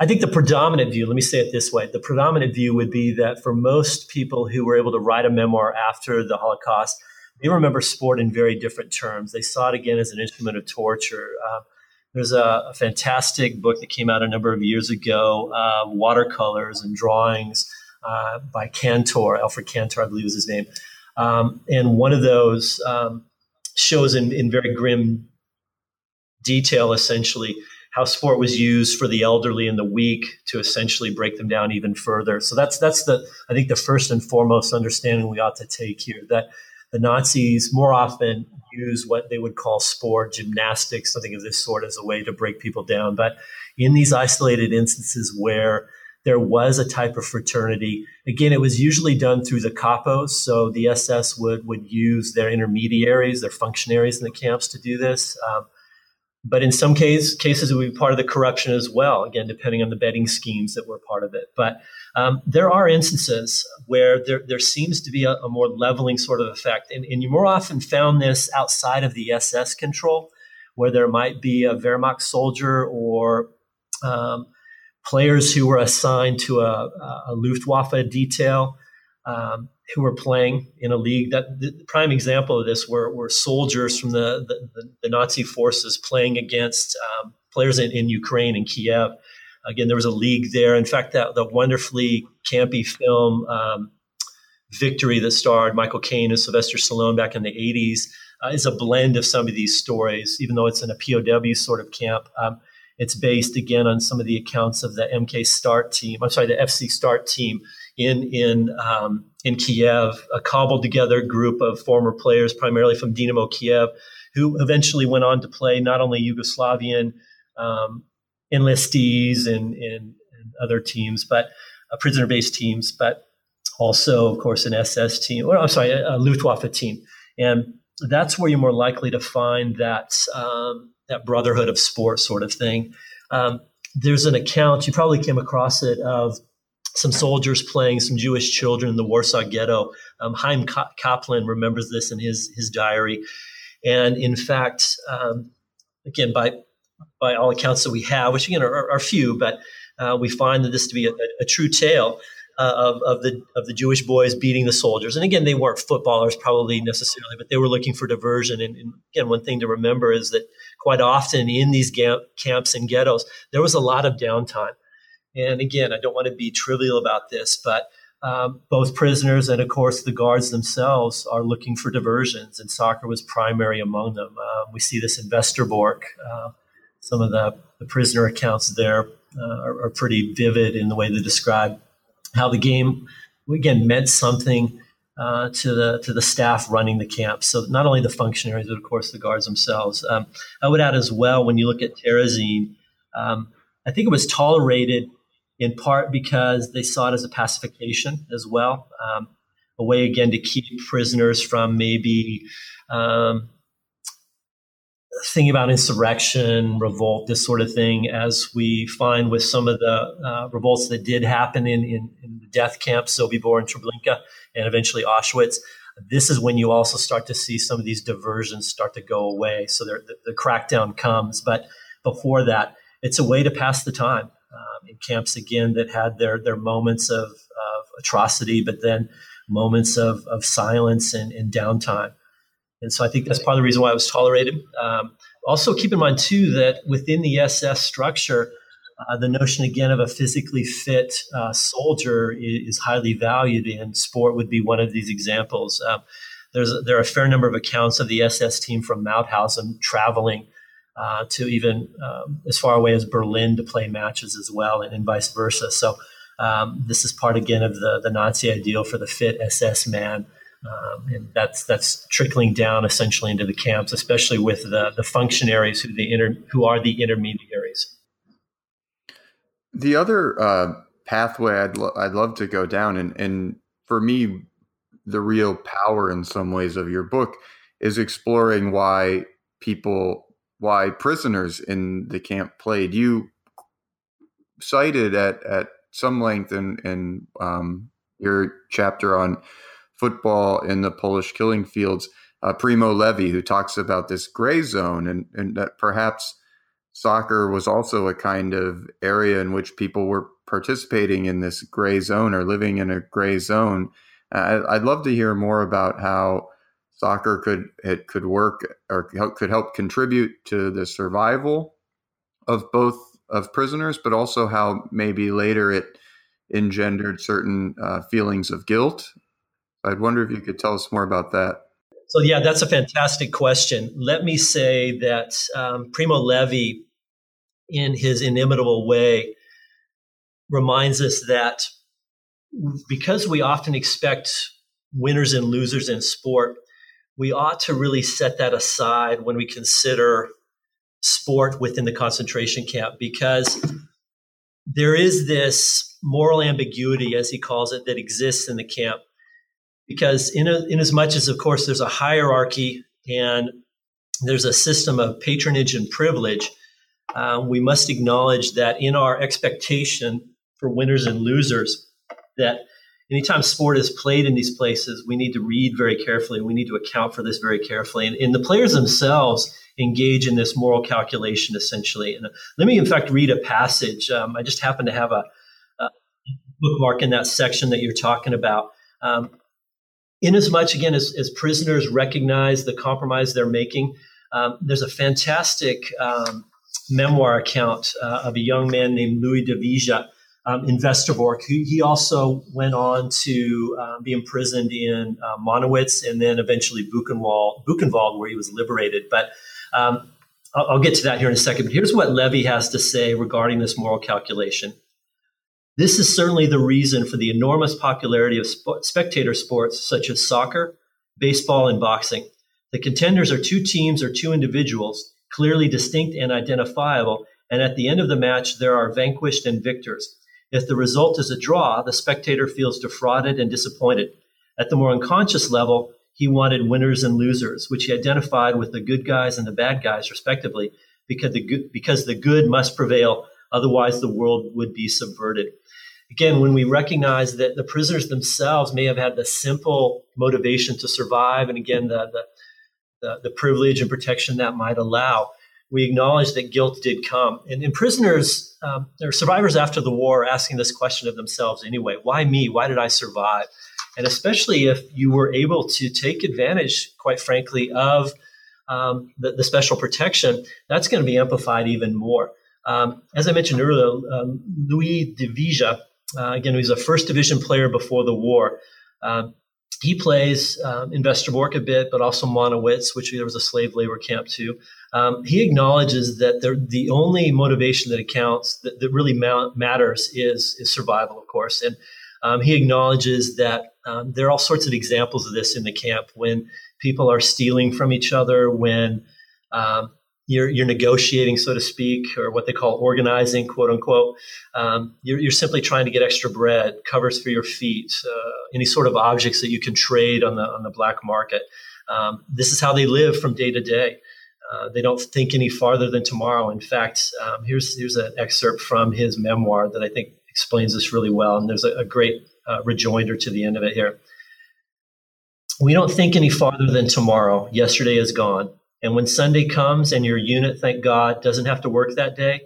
S2: I think the predominant view, let me say it this way the predominant view would be that for most people who were able to write a memoir after the Holocaust, they remember sport in very different terms. They saw it again as an instrument of torture. Uh, there's a, a, fantastic book that came out a number of years ago, uh, watercolors and drawings uh, by Kantor, Alfred Kantor, I believe is his name. Um, and one of those um, shows in, in very grim detail, essentially, how sport was used for the elderly and the weak to essentially break them down even further. So that's that's the I think the first and foremost understanding we ought to take here that the Nazis more often use what they would call sport, gymnastics, something of this sort, as a way to break people down. But in these isolated instances where there was a type of fraternity, again, it was usually done through the capos. So the SS would, would use their intermediaries, their functionaries in the camps to do this. Um, but in some case, cases, it would be part of the corruption as well, again, depending on the betting schemes that were part of it. But um, there are instances where there, there seems to be a, a more leveling sort of effect. And, and, you more often found this outside of the SS control, where there might be a Wehrmacht soldier or um, players who were assigned to a, a Luftwaffe detail um, who were playing in a league. That the prime example of this were, were soldiers from the, the, the Nazi forces playing against um, players in, in Ukraine and Kiev. Again, there was a league there. In fact, that the wonderfully campy film um, Victory that starred Michael Caine and Sylvester Stallone back in the 80s uh, is a blend of some of these stories, even though it's in a POW sort of camp. Um, it's based again on some of the accounts of the MK Start team. I'm sorry, the FC Start team in in um, in Kiev, a cobbled together group of former players, primarily from Dynamo Kiev, who eventually went on to play not only Yugoslavian um, enlistees and, and, and, other teams, but uh, prisoner-based teams, but also, of course, an SS team, or I'm sorry, a, a Luftwaffe team, and that's where you're more likely to find that um, that brotherhood of sport sort of thing. Um, there's an account you probably came across it of some soldiers playing some Jewish children in the Warsaw Ghetto. Um, Chaim Kaplan remembers this in his his diary, and in fact, um, again by by all accounts that we have, which again are, are few, but uh, we find that this to be a, a true tale uh, of, of the of the Jewish boys beating the soldiers. And again, they weren't footballers probably necessarily, but they were looking for diversion. And, and again, one thing to remember is that quite often in these ga- camps and ghettos, there was a lot of downtime. And again, I don't want to be trivial about this, but um, both prisoners and, of course, the guards themselves are looking for diversions, and soccer was primary among them. Uh, we see this in Westerbork. Uh, some of the, the, prisoner accounts there uh, are, are, pretty vivid in the way they describe how the game, again, meant something uh, to the to the staff running the camp. So not only the functionaries, but of course the guards themselves. Um, I would add as well when you look at Terezin, um, I think it was tolerated in part because they saw it as a pacification as well, um, a way again to keep prisoners from maybe um, thinking about insurrection, revolt, this sort of thing, as we find with some of the uh, revolts that did happen in, in, in, the death camps, Sobibor and Treblinka, and eventually Auschwitz. This is when you also start to see some of these diversions start to go away. So the, the crackdown comes. But before that, it's a way to pass the time um, in camps again that had their their moments of, of atrocity, but then moments of, of silence and, and, downtime. And so I think that's part of the reason why I was tolerated. Um, also, keep in mind too that within the SS structure, Uh, the notion again of a physically fit uh, soldier is, is, highly valued, and sport would be one of these examples. Uh, there's there are a fair number of accounts of the SS team from Mauthausen traveling uh, to even um, as far away as Berlin to play matches as well, and, and vice versa. So um, this is part again of the the Nazi ideal for the fit SS man. Um, and that's that's trickling down essentially into the camps, especially with the, the functionaries who the inter, who are the intermediaries.
S1: The other uh, pathway I'd lo- I'd love to go down, and and for me, the real power in some ways of your book is exploring why people why prisoners in the camp played. You cited at at some length in in um, your chapter on football in the Polish killing fields, uh, Primo Levi, who talks about this gray zone and, and that perhaps soccer was also a kind of area in which people were participating in this gray zone or living in a gray zone. Uh, I'd love to hear more about how soccer could it could work or could help contribute to the survival of both of prisoners, but also how maybe later it engendered certain uh, feelings of guilt I'd wonder if you could tell us more about that.
S2: So, yeah, that's a fantastic question. Let me say that um, Primo Levi, in his inimitable way, reminds us that because we often expect winners and losers in sport, we ought to really set that aside when we consider sport within the concentration camp because there is this moral ambiguity, as he calls it, that exists in the camp because in, a, in as much as of course there's a hierarchy and there's a system of patronage and privilege uh, we must acknowledge that in our expectation for winners and losers that anytime sport is played in these places we need to read very carefully we need to account for this very carefully. And, and the players themselves engage in this moral calculation essentially. And uh, let me in fact read a passage. Um, i just happen to have a, a bookmark in that section that you're talking about. Um, Inasmuch, again, as, as prisoners recognize the compromise they're making, um, there's a fantastic um, memoir account uh, of a young man named Louis de Wijze um, in Westerbork. He, he, also went on to uh, be imprisoned in uh, Monowitz and then eventually Buchenwald, Buchenwald where he was liberated. But um, I'll, I'll get to that here in a second. But here's what Levi has to say regarding this moral calculation. This is certainly the reason for the enormous popularity of sp- spectator sports such as soccer, baseball, and boxing. The contenders are two teams or two individuals, clearly distinct and identifiable, and at the end of the match, there are vanquished and victors. If the result is a draw, the spectator feels defrauded and disappointed. At the more unconscious level, he wanted winners and losers, which he identified with the good guys and the bad guys, respectively, because the good, because the good must prevail, otherwise the world would be subverted again, when we recognize that the prisoners themselves may have had the simple motivation to survive, and again, the, the, the, the privilege and protection that might allow, we acknowledge that guilt did come. And, and prisoners, um, are survivors after the war asking this question of themselves anyway why me? Why did I survive? And especially if you were able to take advantage, quite frankly, of um, the, the, special protection, that's going to be amplified even more. Um, as I mentioned earlier, um, Louis de Wijze uh, again, he was a first division player before the war. Uh, he plays um, in Westerbork a bit, but also Monowitz, which there was a slave labor camp too. Um, he acknowledges that the only motivation that accounts, that, that really ma- matters, is, is survival, of course. And um, he acknowledges that um, there are all sorts of examples of this in the camp when people are stealing from each other, when um, you're, you're negotiating, so to speak, or what they call organizing, quote unquote. Um, you're, you're, simply trying to get extra bread, covers for your feet, uh, any sort of objects that you can trade on the on the black market. Um, this is how they live from day to day. Uh, they don't think any farther than tomorrow. In fact, um, here's here's an excerpt from his memoir that I think explains this really well, and there's a, a great uh, rejoinder to the end of it here. We don't think any farther than tomorrow. Yesterday is gone. And when Sunday comes and your unit, thank God, doesn't have to work that day,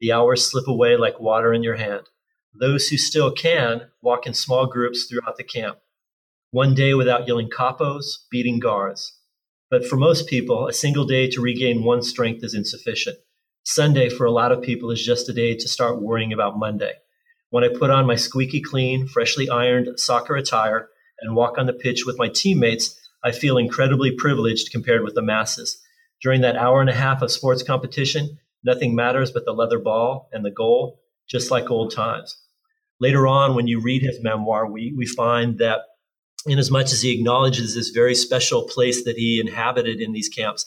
S2: the hours slip away like water in your hand. Those who still can walk in small groups throughout the camp. One day without yelling capos, beating guards. But for most people, a single day to regain one's strength is insufficient. Sunday for a lot of people is just a day to start worrying about Monday. When I put on my squeaky clean, freshly ironed soccer attire and walk on the pitch with my teammates, I feel incredibly privileged compared with the masses. During that hour and a half of sports competition, nothing matters but the leather ball and the goal, just like old times. Later on, when you read his memoir, we, we find that in as he acknowledges this very special place that he inhabited in these camps,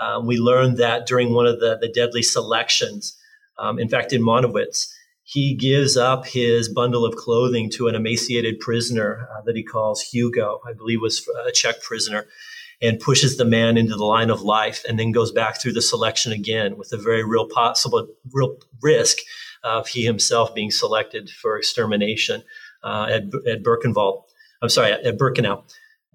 S2: um, we learned that during one of the, the deadly selections, um, in fact, in Monowitz, he gives up his bundle of clothing to an emaciated prisoner uh, that he calls Hugo, I believe was a Czech prisoner and pushes the man into the line of life and then goes back through the selection again with a very real possible real risk of he himself being selected for extermination uh, at, at Birkenwald. I'm sorry, at, at Birkenau.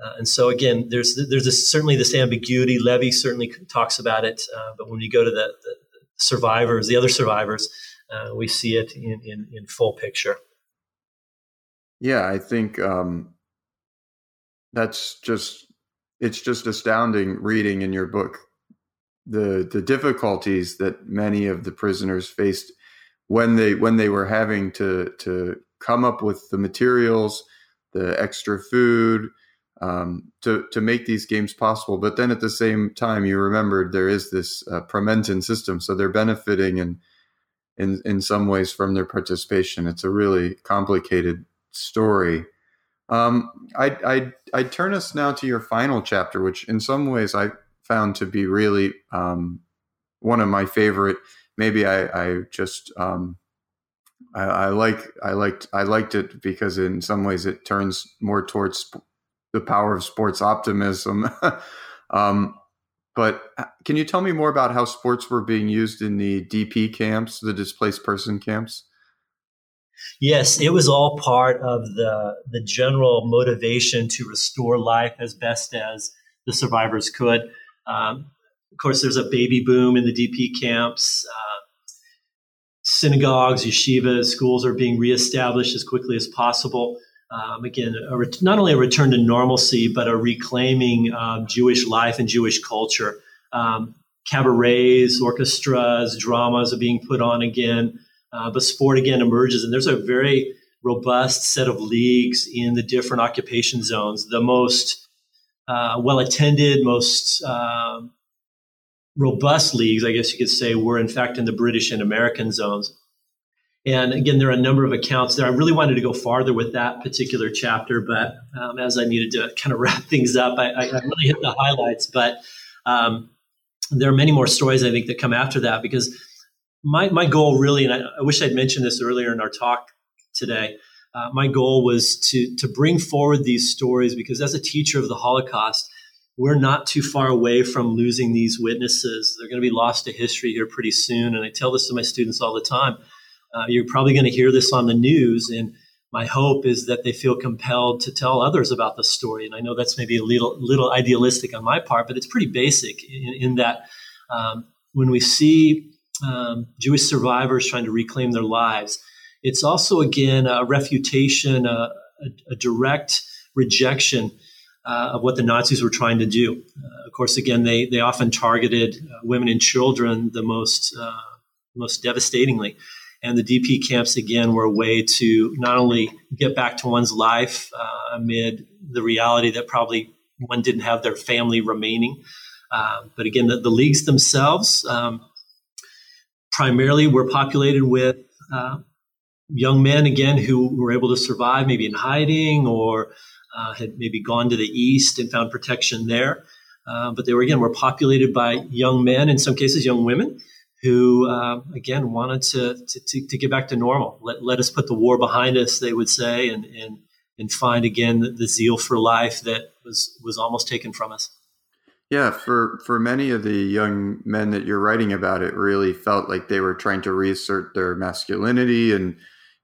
S2: Uh, and so again, there's there's this, certainly this ambiguity. Levi certainly talks about it, uh, but when you go to the, the, survivors, the other survivors, uh, we see it in, in, in full picture.
S1: Yeah, I think um, that's just it's just astounding reading in your book the the difficulties that many of the prisoners faced when they when they were having to to come up with the materials, the extra food um, to to make these games possible. But then at the same time, you remembered there is this uh, system, so they're benefiting in in in some ways from their participation. It's a really complicated story. Um, I, I, I turn us now to your final chapter, which in some ways I found to be really um, one of my favorite. Maybe I, I just um, I, I, like I liked I liked it because in some ways it turns more towards the power of sports optimism. Um, but uh, can you tell me more about how sports were being used in the DP camps, the displaced person camps?
S2: Yes, it was all part of the the general motivation to restore life as best as the survivors could. Um, of course, there's a baby boom in the DP camps. Uh, synagogues, yeshivas, schools are being reestablished as quickly as possible. Um, again, re- not only a return to normalcy, but a reclaiming um, Jewish life and Jewish culture. Um, cabarets, orchestras, dramas are being put on again. Uh, but sport again emerges, and there's a very robust set of leagues in the different occupation zones. The most uh, well attended, most uh, robust leagues, I guess you could say, were in fact in the British and American zones. And again, there are a number of accounts there. I really wanted to go farther with that particular chapter, but um, as I needed to kind of wrap things up, I, I really hit the highlights. But um, there are many more stories I think that come after that because my, my goal really, and I, I, wish I'd mentioned this earlier in our talk today, uh, my goal was to, to bring forward these stories because as a teacher of the Holocaust, we're not too far away from losing these witnesses. They're going to be lost to history here pretty soon. And I tell this to my students all the time. Uh, you're probably going to hear this on the news. And my hope is that they feel compelled to tell others about the story. And I know that's maybe a little, little idealistic on my part, but it's pretty basic in, in that um, when we see um, Jewish survivors trying to reclaim their lives. It's also, again, a refutation, a, a, a direct rejection uh, of what the Nazis were trying to do. Uh, of course, again, they, they often targeted uh, women and children the most, uh, most devastatingly. And the DP camps, again, were a way to not only get back to one's life uh, amid the reality that probably one didn't have their family remaining, uh, but again, the, the leagues themselves, um, primarily were populated with uh, young men, again, who were able to survive maybe in hiding or uh, had maybe gone to the east and found protection there. Uh, but they were, again, were populated by young men, in some cases, young women, who, uh, again, wanted to, to, to, get back to normal. Let, let us put the war behind us, they would say, and, and, and find again the, the zeal for life that was, was almost taken from us.
S1: Yeah, for for many of the young men that you're writing about, it really felt like they were trying to reassert their masculinity and,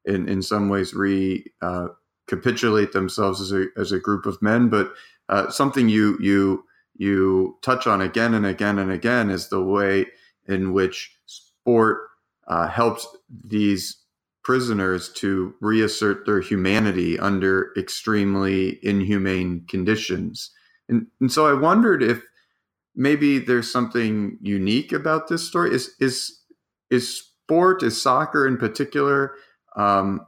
S1: in in some ways, recapitulate uh, themselves as a as a group of men. But uh, something you you you touch on again and again and again is the way in which sport uh, helps these prisoners to reassert their humanity under extremely inhumane conditions. And, and so I wondered if maybe there's something unique about this story. Is is is sport, is soccer in particular, um,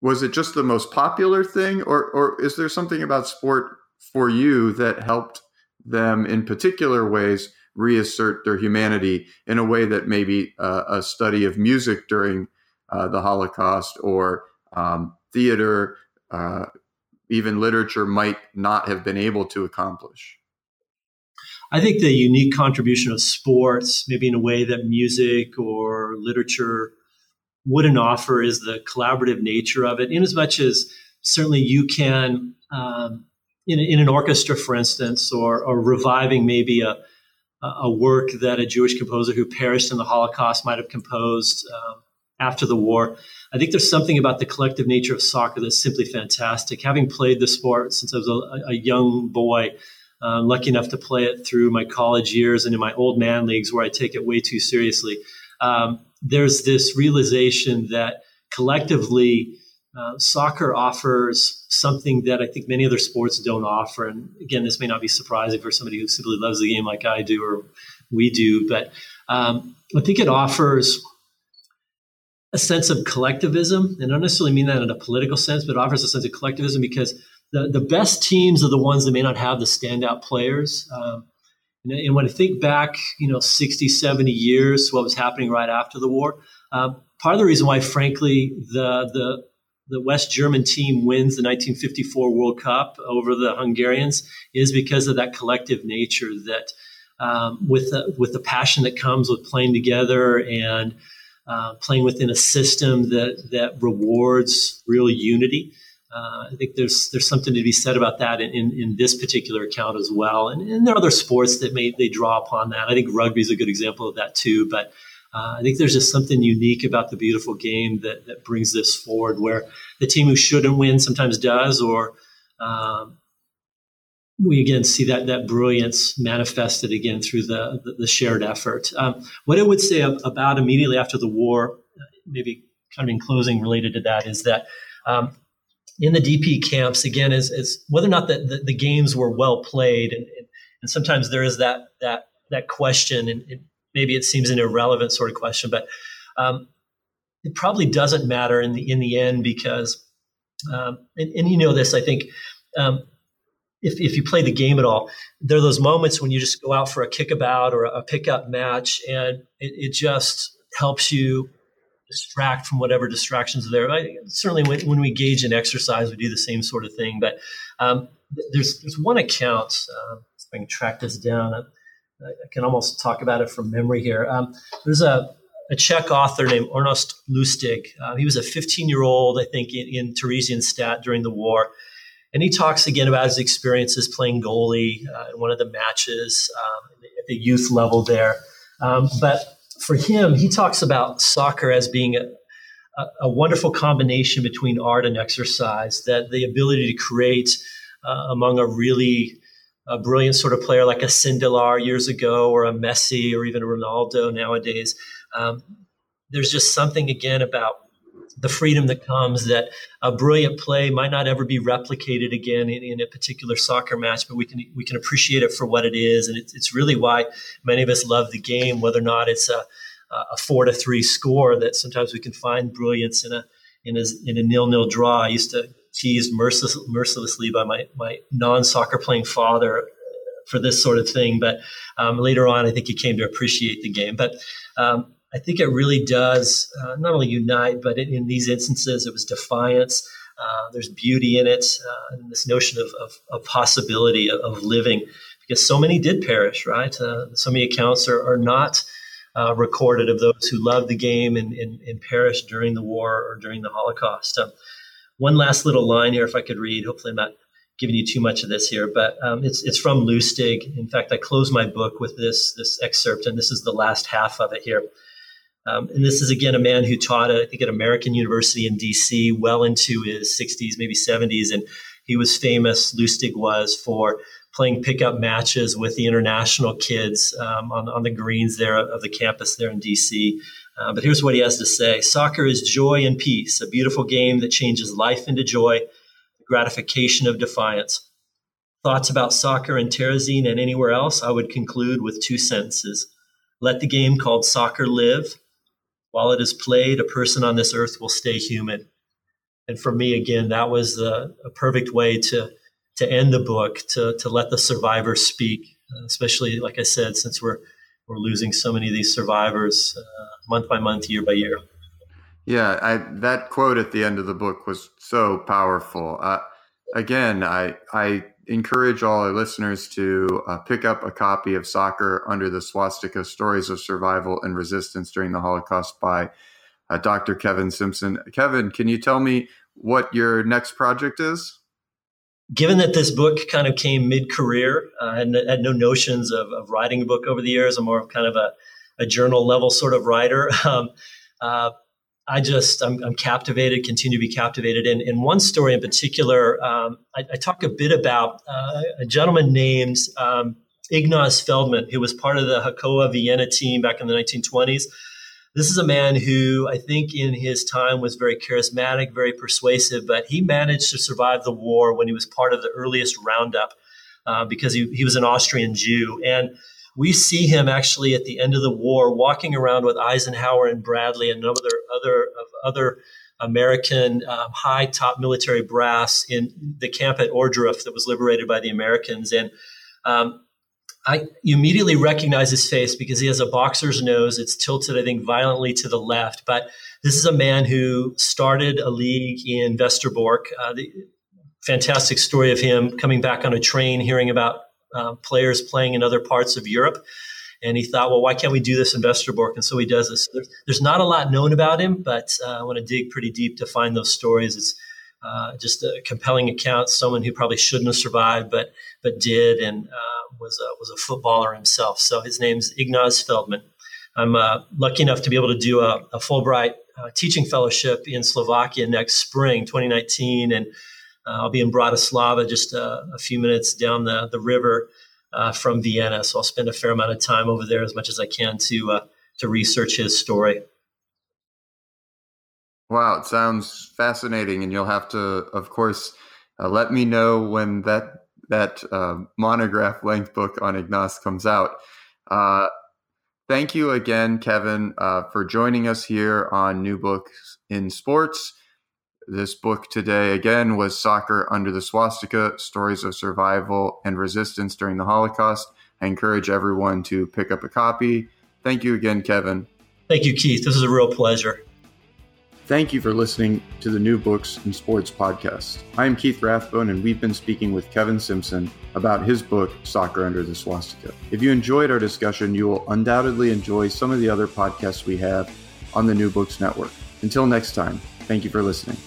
S1: was it just the most popular thing, or or is there something about sport for you that helped them in particular ways reassert their humanity in a way that maybe uh, a study of music during uh, the Holocaust or um, theater, uh, even literature, might not have been able to accomplish?
S2: I think the unique contribution of sports, maybe in a way that music or literature wouldn't offer, is the collaborative nature of it. In as much as certainly you can, um, in, in, an orchestra, for instance, or, or reviving maybe a, a work that a Jewish composer who perished in the Holocaust might have composed um, after the war. I think there's something about the collective nature of soccer that's simply fantastic. Having played the sport since I was a, a young boy, uh, lucky enough to play it through my college years and in my old man leagues where I take it way too seriously. Um, there's this realization that collectively uh, soccer offers something that I think many other sports don't offer. And again, this may not be surprising for somebody who simply loves the game like I do or we do, but um, I think it offers a sense of collectivism. And I don't necessarily mean that in a political sense, but it offers a sense of collectivism because the, the best teams are the ones that may not have the standout players. Um, and, and, when I think back, you know, 60, 70 years, what was happening right after the war, uh, part of the reason why, frankly, the, the, the West German team wins the 1954 World Cup over the Hungarians is because of that collective nature that um, with, the, with the passion that comes with playing together and uh, playing within a system that, that rewards real unity. Uh, I think there's there's something to be said about that in, in, in this particular account as well. And, and, there are other sports that may they draw upon that. I think rugby is a good example of that too. But uh, I think there's just something unique about the beautiful game that, that brings this forward, where the team who shouldn't win sometimes does, or um, we again see that that brilliance manifested again through the the, the shared effort. Um, what I would say about immediately after the war, maybe kind of in closing related to that, is that um, in the DP camps, again, is, is whether or not the, the, the games were well played. And, and, sometimes there is that, that, that question, and maybe it seems an irrelevant sort of question, but um, it probably doesn't matter in the, in the end because, um, and, and, you know this, I think, um, if, if you play the game at all, there are those moments when you just go out for a kickabout or a, pickup match, and it, it just helps you distract from whatever distractions are there. I, certainly, when, when, we engage in exercise, we do the same sort of thing. But um, there's there's one account. Uh, I can track this down, I, can almost talk about it from memory here. Um, there's a a Czech author named Arnost Lustig. Uh, he was a 15 year old, I think, in, in Theresienstadt during the war. And he talks again about his experiences playing goalie uh, in one of the matches um, at the youth level there. Um, but for him, he talks about soccer as being a, a, a wonderful combination between art and exercise, that the ability to create uh, among a really a brilliant sort of player like a Sindelar years ago, or a Messi, or even a Ronaldo nowadays. Um, there's just something again about the freedom that comes that a brilliant play might not ever be replicated again in, in, a particular soccer match, but we can we can appreciate it for what it is, and it's, it's really why many of us love the game, whether or not it's a, a four to three score. That sometimes we can find brilliance in a in a, in a nil nil draw. I used to teased merciless, mercilessly by my my non soccer playing father for this sort of thing, but um, later on, I think he came to appreciate the game, but. Um, I think it really does uh, not only unite, but in, in, these instances, it was defiance. Uh, there's beauty in it, uh, and this notion of, of, of possibility of, of, living, because so many did perish, right? Uh, so many accounts are, are not uh, recorded of those who loved the game and, and, and, perished during the war or during the Holocaust. Um, one last little line here, if I could read. Hopefully, I'm not giving you too much of this here, but um, it's it's from Lustig. In fact, I close my book with this this excerpt, and this is the last half of it here. Um, and this is again a man who taught, I think, at American University in D.C. well into his 60s, maybe 70s, and he was famous. Lustig was for playing pickup matches with the international kids um, on, on the greens there of the campus there in D.C. Uh, but here's what he has to say: Soccer is joy and peace, a beautiful game that changes life into joy, the gratification of defiance. Thoughts about soccer in Terezin and anywhere else, I would conclude with two sentences. Let the game called soccer live while it is played, a person on this earth will stay human. And for me, again, that was the, a perfect way to to end the book, to to let the survivors speak, uh, especially like I said, since we're we're losing so many of these survivors uh, month by month, year by year.
S1: Yeah, I, that quote at the end of the book was so powerful. Uh, again, I I encourage all our listeners to uh, pick up a copy of Soccer Under the Swastika Stories of Survival and Resistance During the Holocaust by uh, Dr. Kevin Simpson. Kevin, can you tell me what your next project is?
S2: Given that this book kind of came mid career, uh, I had, no notions of, of, writing a book over the years. I'm more of kind of a, a journal level sort of writer. Um, uh, I just I'm, I'm, captivated, continue to be captivated. And in one story in particular, um, I, I, talk a bit about uh, a gentleman named um, Ignaz Feldman, who was part of the Hakoah Vienna team back in the 1920s. This is a man who I think in his time was very charismatic, very persuasive, but he managed to survive the war when he was part of the earliest roundup uh, because he, he was an Austrian Jew. And we see him actually at the end of the war walking around with Eisenhower and Bradley and other other of other American um, high top military brass in the camp at Ohrdruf that was liberated by the Americans. And um, I immediately recognize his face because he has a boxer's nose. It's tilted, I think, violently to the left. But this is a man who started a league in Westerbork. Uh, the fantastic story of him coming back on a train, hearing about uh, players playing in other parts of Europe. And he thought, well, why can't we do this in Westerbork? And so he does this. There's, there's not a lot known about him, but uh, I want to dig pretty deep to find those stories. It's uh, just a compelling account. Someone who probably shouldn't have survived, but but did, and uh, was a, was a footballer himself. So his name's Ignaz Feldman. I'm uh, lucky enough to be able to do a, a Fulbright uh, teaching fellowship in Slovakia next spring, 2019, and uh, I'll be in Bratislava, just a, a few minutes down the, the river uh, from Vienna. So I'll spend a fair amount of time over there as much as I can to uh, to research his story.
S1: Wow, it sounds fascinating, and you'll have to, of course, uh, let me know when that that uh, monograph length book on Ignaz comes out. Uh, thank you again, Kevin, for joining us here on New Books in Sports. This book today, again, was Soccer Under the Swastika Stories of Survival and Resistance During the Holocaust. I encourage everyone to pick up a copy. Thank you again, Kevin.
S2: Thank you, Keith. This is a real pleasure.
S1: Thank you for listening to the New Books in Sports podcast. I am Keith Rathbone, and we've been speaking with Kevin Simpson about his book, Soccer Under the Swastika. If you enjoyed our discussion, you will undoubtedly enjoy some of the other podcasts we have on the New Books Network. Until next time, thank you for listening.